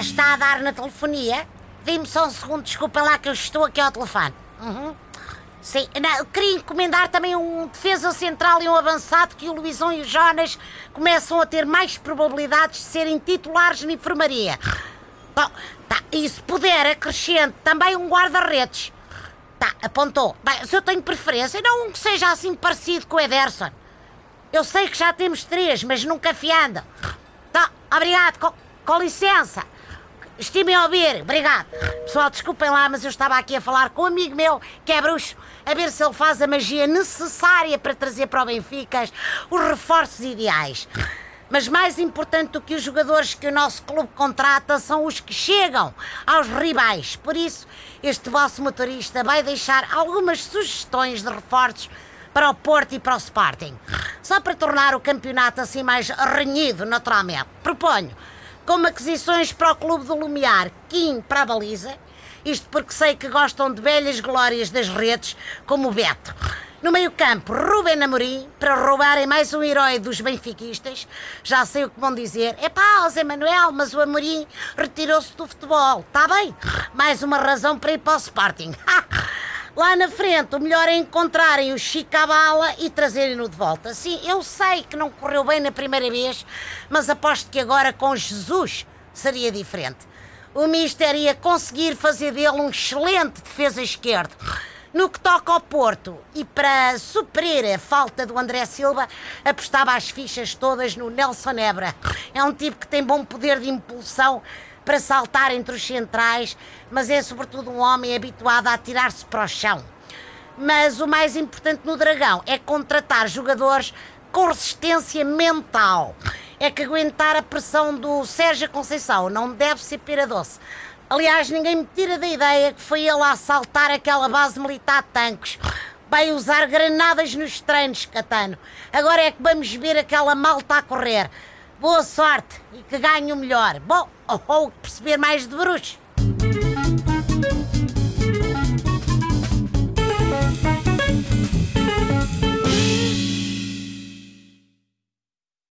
está a dar na telefonia? Dê-me só um segundo, desculpa lá que eu estou aqui ao telefone. Uhum. Sim, não, queria encomendar também um defesa central e um avançado que o Luizão e o Jonas começam a ter mais probabilidades de serem titulares na enfermaria. Bom, tá, e se puder, acrescente também um guarda-redes. Tá, apontou. Bem, se eu tenho preferência, não um que seja assim parecido com o Ederson. Eu sei que já temos três, mas nunca fiando. Tá, obrigado, com, com licença. Estimem ouvir, obrigado. Pessoal, desculpem lá, mas eu estava aqui a falar com um amigo meu que é bruxo, a ver se ele faz a magia necessária para trazer para o Benfica os reforços ideais. Mas mais importante do que os jogadores que o nosso clube contrata são os que chegam aos rivais. Por isso, este vosso motorista vai deixar algumas sugestões de reforços para o Porto e para o Sporting. Só para tornar o campeonato assim mais renhido, naturalmente. Proponho como aquisições para o Clube do Lumiar, Kim para a baliza, isto porque sei que gostam de velhas glórias das redes, como o Beto. No meio-campo, Rubem Amorim, para roubarem mais um herói dos benfiquistas. Já sei o que vão dizer. É pá, José Manuel, mas o Amorim retirou-se do futebol. Está bem? Mais uma razão para ir para o Sporting. Lá na frente, o melhor é encontrarem o Chicabala e trazerem-no de volta. Sim, eu sei que não correu bem na primeira vez, mas aposto que agora com Jesus seria diferente. O Mister ia conseguir fazer dele um excelente defesa esquerdo. No que toca ao Porto, e para suprir a falta do André Silva, apostava as fichas todas no Nelson Nebra. É um tipo que tem bom poder de impulsão para saltar entre os centrais, mas é sobretudo um homem habituado a atirar-se para o chão. Mas o mais importante no Dragão é contratar jogadores com resistência mental. É que aguentar a pressão do Sérgio Conceição não deve ser pera doce. Aliás, ninguém me tira da ideia que foi ele a assaltar aquela base militar de tanques. Vai usar granadas nos treinos, Catano. Agora é que vamos ver aquela malta a correr. Boa sorte e que ganhe o melhor. Bom, ou, ou perceber mais de bruxo.